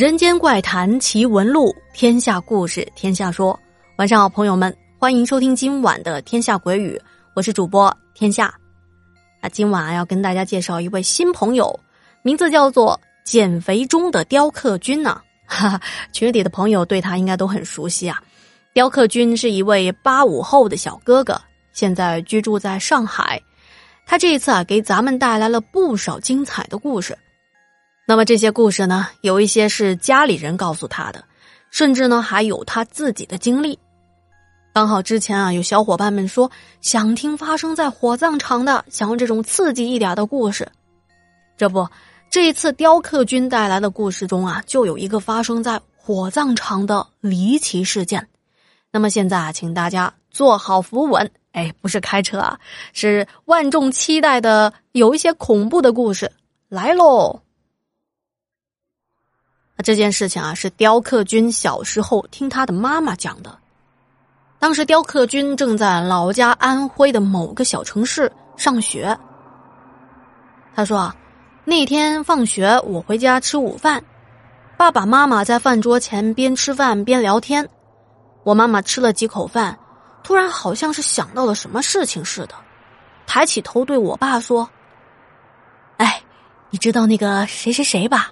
人间怪谈奇闻录，天下故事天下说。晚上好，朋友们，欢迎收听今晚的《天下鬼语》，我是主播天下。啊，今晚要跟大家介绍一位新朋友，名字叫做减肥中的雕刻君呢。哈哈，群里的朋友对他应该都很熟悉啊。雕刻君是一位八五后的小哥哥，现在居住在上海。他这一次啊，给咱们带来了不少精彩的故事。那么这些故事呢，有一些是家里人告诉他的，甚至呢还有他自己的经历。刚好之前啊，有小伙伴们说想听发生在火葬场的，想要这种刺激一点的故事。这不，这一次雕刻君带来的故事中啊，就有一个发生在火葬场的离奇事件。那么现在啊，请大家坐好扶稳，哎，不是开车啊，是万众期待的有一些恐怖的故事来喽。这件事情啊，是雕刻君小时候听他的妈妈讲的。当时雕刻君正在老家安徽的某个小城市上学。他说啊，那天放学我回家吃午饭，爸爸妈妈在饭桌前边吃饭边聊天。我妈妈吃了几口饭，突然好像是想到了什么事情似的，抬起头对我爸说：“哎，你知道那个谁谁谁吧？”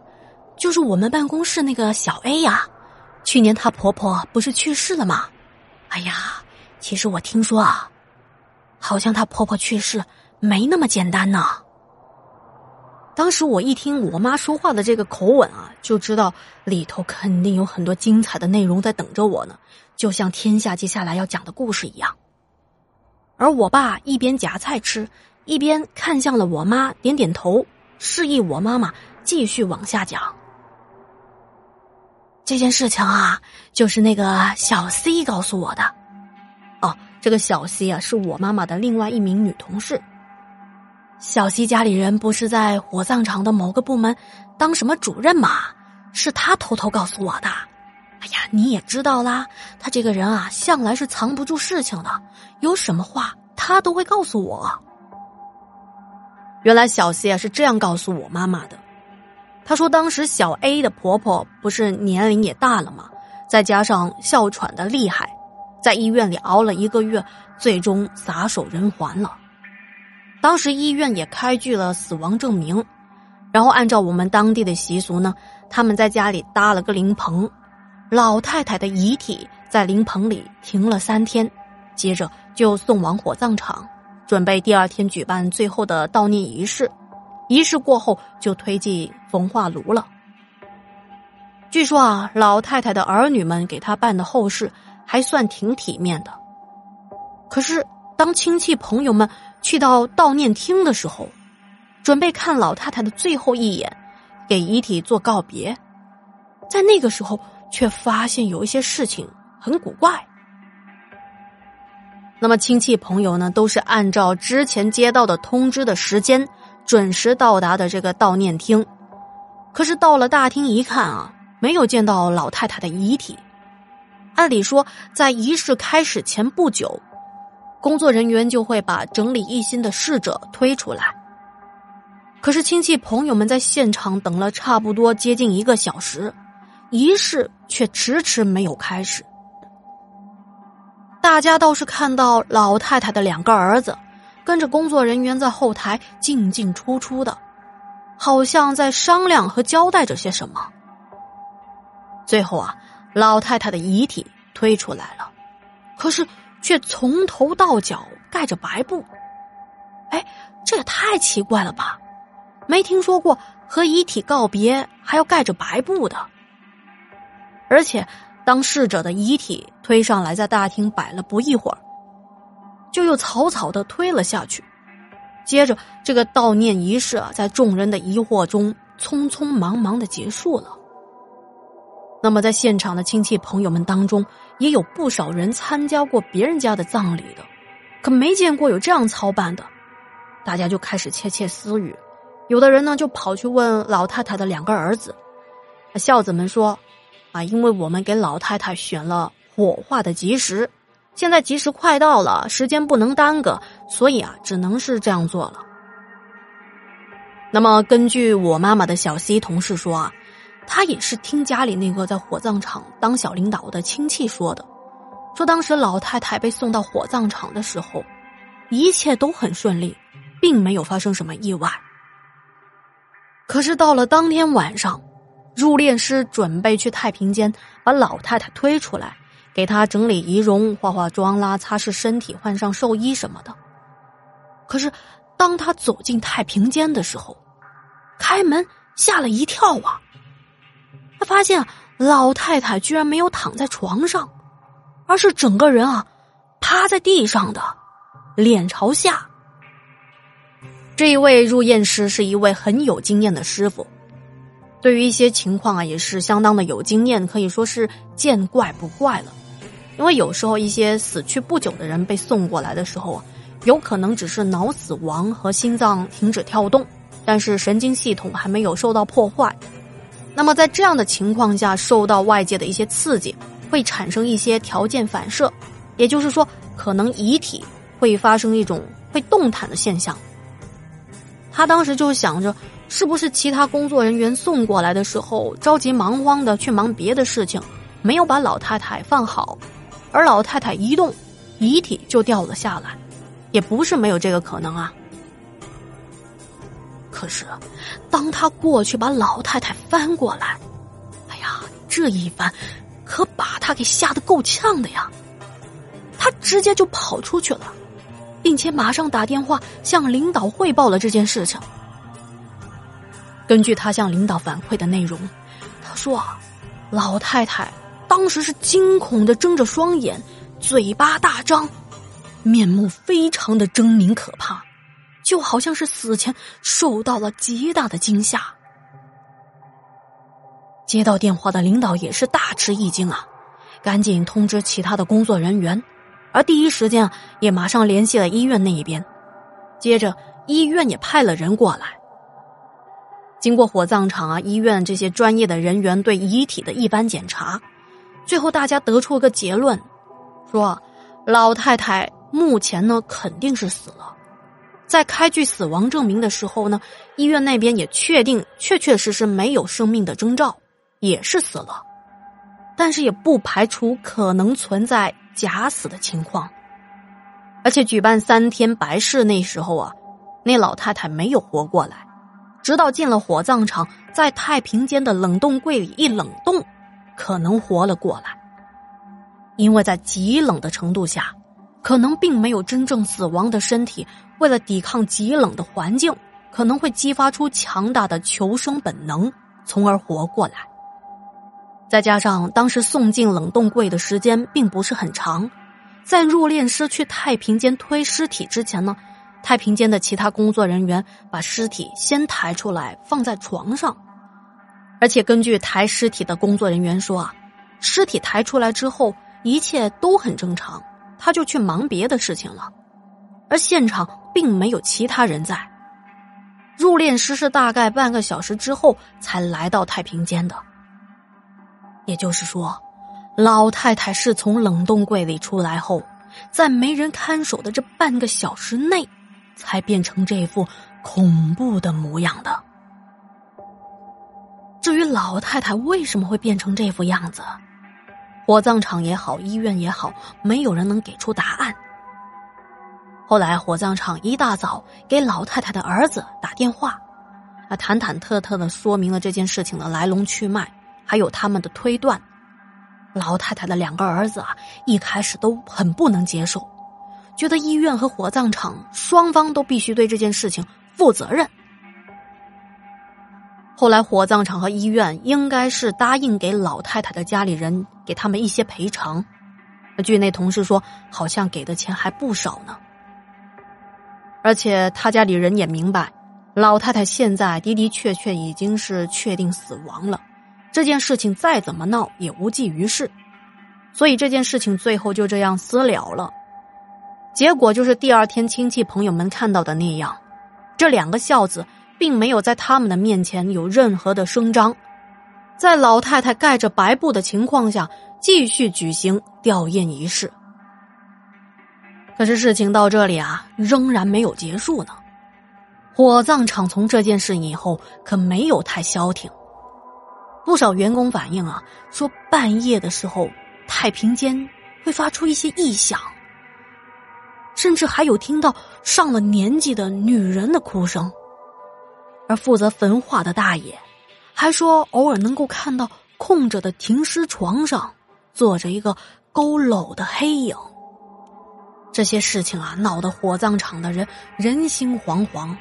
就是我们办公室那个小 A 呀，去年她婆婆不是去世了吗？哎呀，其实我听说啊，好像她婆婆去世没那么简单呢。当时我一听我妈说话的这个口吻啊，就知道里头肯定有很多精彩的内容在等着我呢，就像天下接下来要讲的故事一样。而我爸一边夹菜吃，一边看向了我妈，点点头，示意我妈妈继续往下讲。这件事情啊，就是那个小 C 告诉我的。哦，这个小 C 啊，是我妈妈的另外一名女同事。小 C 家里人不是在火葬场的某个部门当什么主任吗？是他偷偷告诉我的。哎呀，你也知道啦，他这个人啊，向来是藏不住事情的，有什么话他都会告诉我。原来小 C 啊是这样告诉我妈妈的。他说：“当时小 A 的婆婆不是年龄也大了吗？再加上哮喘的厉害，在医院里熬了一个月，最终撒手人寰了。当时医院也开具了死亡证明，然后按照我们当地的习俗呢，他们在家里搭了个灵棚，老太太的遗体在灵棚里停了三天，接着就送往火葬场，准备第二天举办最后的悼念仪式。”仪式过后，就推进焚化炉了。据说啊，老太太的儿女们给她办的后事还算挺体面的。可是，当亲戚朋友们去到悼念厅的时候，准备看老太太的最后一眼，给遗体做告别，在那个时候，却发现有一些事情很古怪。那么，亲戚朋友呢，都是按照之前接到的通知的时间。准时到达的这个悼念厅，可是到了大厅一看啊，没有见到老太太的遗体。按理说，在仪式开始前不久，工作人员就会把整理一新的逝者推出来。可是亲戚朋友们在现场等了差不多接近一个小时，仪式却迟迟没有开始。大家倒是看到老太太的两个儿子。跟着工作人员在后台进进出出的，好像在商量和交代着些什么。最后啊，老太太的遗体推出来了，可是却从头到脚盖着白布。哎，这也太奇怪了吧！没听说过和遗体告别还要盖着白布的。而且，当逝者的遗体推上来，在大厅摆了不一会儿。就又草草的推了下去，接着这个悼念仪式啊，在众人的疑惑中匆匆忙忙的结束了。那么，在现场的亲戚朋友们当中，也有不少人参加过别人家的葬礼的，可没见过有这样操办的，大家就开始窃窃私语。有的人呢，就跑去问老太太的两个儿子，孝子们说：“啊，因为我们给老太太选了火化的吉时。”现在吉时快到了，时间不能耽搁，所以啊，只能是这样做了。那么，根据我妈妈的小 C 同事说啊，他也是听家里那个在火葬场当小领导的亲戚说的，说当时老太太被送到火葬场的时候，一切都很顺利，并没有发生什么意外。可是到了当天晚上，入殓师准备去太平间把老太太推出来，给她整理仪容、化化妆啦、擦拭身体、换上寿衣什么的。可是当他走进太平间的时候，开门吓了一跳啊！他发现老太太居然没有躺在床上，而是整个人啊趴在地上的，脸朝下。这一位入殓师是一位很有经验的师傅，对于一些情况啊，也是相当的有经验，可以说是见怪不怪了。因为有时候一些死去不久的人被送过来的时候啊，有可能只是脑死亡和心脏停止跳动，但是神经系统还没有受到破坏。那么在这样的情况下，受到外界的一些刺激，会产生一些条件反射，也就是说，可能遗体会发生一种会动弹的现象。他当时就想着，是不是其他工作人员送过来的时候着急忙慌的去忙别的事情，没有把老太太放好，而老太太一动，遗体就掉了下来，也不是没有这个可能啊。可是，当他过去把老太太翻过来，哎呀，这一翻，可把他给吓得够呛的呀！他直接就跑出去了。并且马上打电话向领导汇报了这件事情。根据他向领导反馈的内容，他说：“老太太当时是惊恐的睁着双眼，嘴巴大张，面目非常的狰狞可怕，就好像是死前受到了极大的惊吓。”接到电话的领导也是大吃一惊啊，赶紧通知其他的工作人员。而第一时间啊，也马上联系了医院那一边，接着医院也派了人过来。经过火葬场啊、医院这些专业的人员对遗体的一般检查，最后大家得出了个结论，说老太太目前呢肯定是死了。在开具死亡证明的时候呢，医院那边也确定确确实实没有生命的征兆，也是死了，但是也不排除可能存在。假死的情况，而且举办三天白事那时候啊，那老太太没有活过来，直到进了火葬场，在太平间的冷冻柜里一冷冻，可能活了过来。因为在极冷的程度下，可能并没有真正死亡的身体，为了抵抗极冷的环境，可能会激发出强大的求生本能，从而活过来。再加上当时送进冷冻柜的时间并不是很长，在入殓师去太平间推尸体之前呢，太平间的其他工作人员把尸体先抬出来放在床上，而且根据抬尸体的工作人员说啊，尸体抬出来之后一切都很正常，他就去忙别的事情了，而现场并没有其他人在。入殓师是大概半个小时之后才来到太平间的。也就是说，老太太是从冷冻柜里出来后，在没人看守的这半个小时内，才变成这副恐怖的模样的。至于老太太为什么会变成这副样子，火葬场也好，医院也好，没有人能给出答案。后来，火葬场一大早给老太太的儿子打电话，啊，忐忐忑忑的说明了这件事情的来龙去脉。还有他们的推断，老太太的两个儿子啊，一开始都很不能接受，觉得医院和火葬场双方都必须对这件事情负责任。后来，火葬场和医院应该是答应给老太太的家里人给他们一些赔偿，据那同事说，好像给的钱还不少呢。而且他家里人也明白，老太太现在的的确确已经是确定死亡了。这件事情再怎么闹也无济于事，所以这件事情最后就这样私了了。结果就是第二天亲戚朋友们看到的那样，这两个孝子并没有在他们的面前有任何的声张，在老太太盖着白布的情况下继续举行吊唁仪式。可是事情到这里啊，仍然没有结束呢。火葬场从这件事以后可没有太消停。不少员工反映啊，说半夜的时候太平间会发出一些异响，甚至还有听到上了年纪的女人的哭声。而负责焚化的大爷还说，偶尔能够看到空着的停尸床上坐着一个佝偻的黑影。这些事情啊，闹得火葬场的人人心惶惶。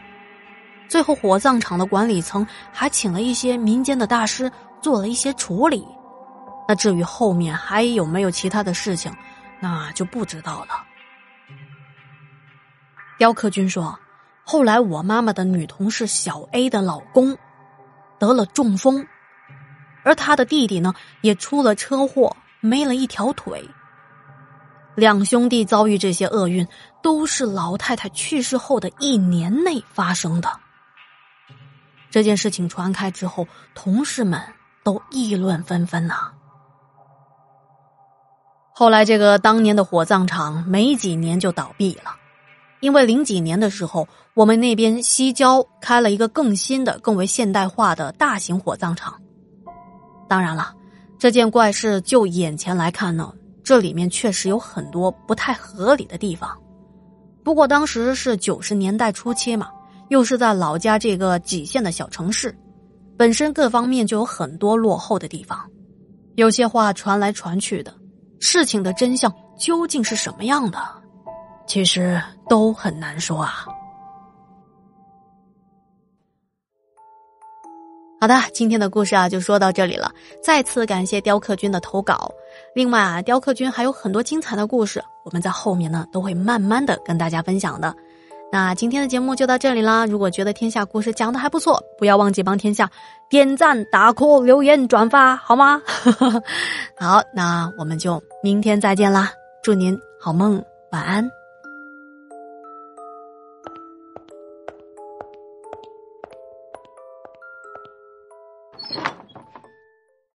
最后，火葬场的管理层还请了一些民间的大师做了一些处理。那至于后面还有没有其他的事情，那就不知道了。雕刻君说，后来我妈妈的女同事小 A 的老公得了中风，而他的弟弟呢也出了车祸，没了一条腿。两兄弟遭遇这些厄运，都是老太太去世后的一年内发生的。这件事情传开之后，同事们都议论纷纷呐。后来，这个当年的火葬场没几年就倒闭了，因为零几年的时候，我们那边西郊开了一个更新的、更为现代化的大型火葬场。当然了，这件怪事就眼前来看呢。这里面确实有很多不太合理的地方，不过当时是九十年代初期嘛，又是在老家这个几县的小城市，本身各方面就有很多落后的地方，有些话传来传去的，事情的真相究竟是什么样的，其实都很难说啊。好的，今天的故事啊就说到这里了。再次感谢雕刻君的投稿。另外啊，雕刻君还有很多精彩的故事，我们在后面呢都会慢慢的跟大家分享的。那今天的节目就到这里啦。如果觉得天下故事讲的还不错，不要忘记帮天下点赞、打 call、留言、转发，好吗？好，那我们就明天再见啦！祝您好梦，晚安。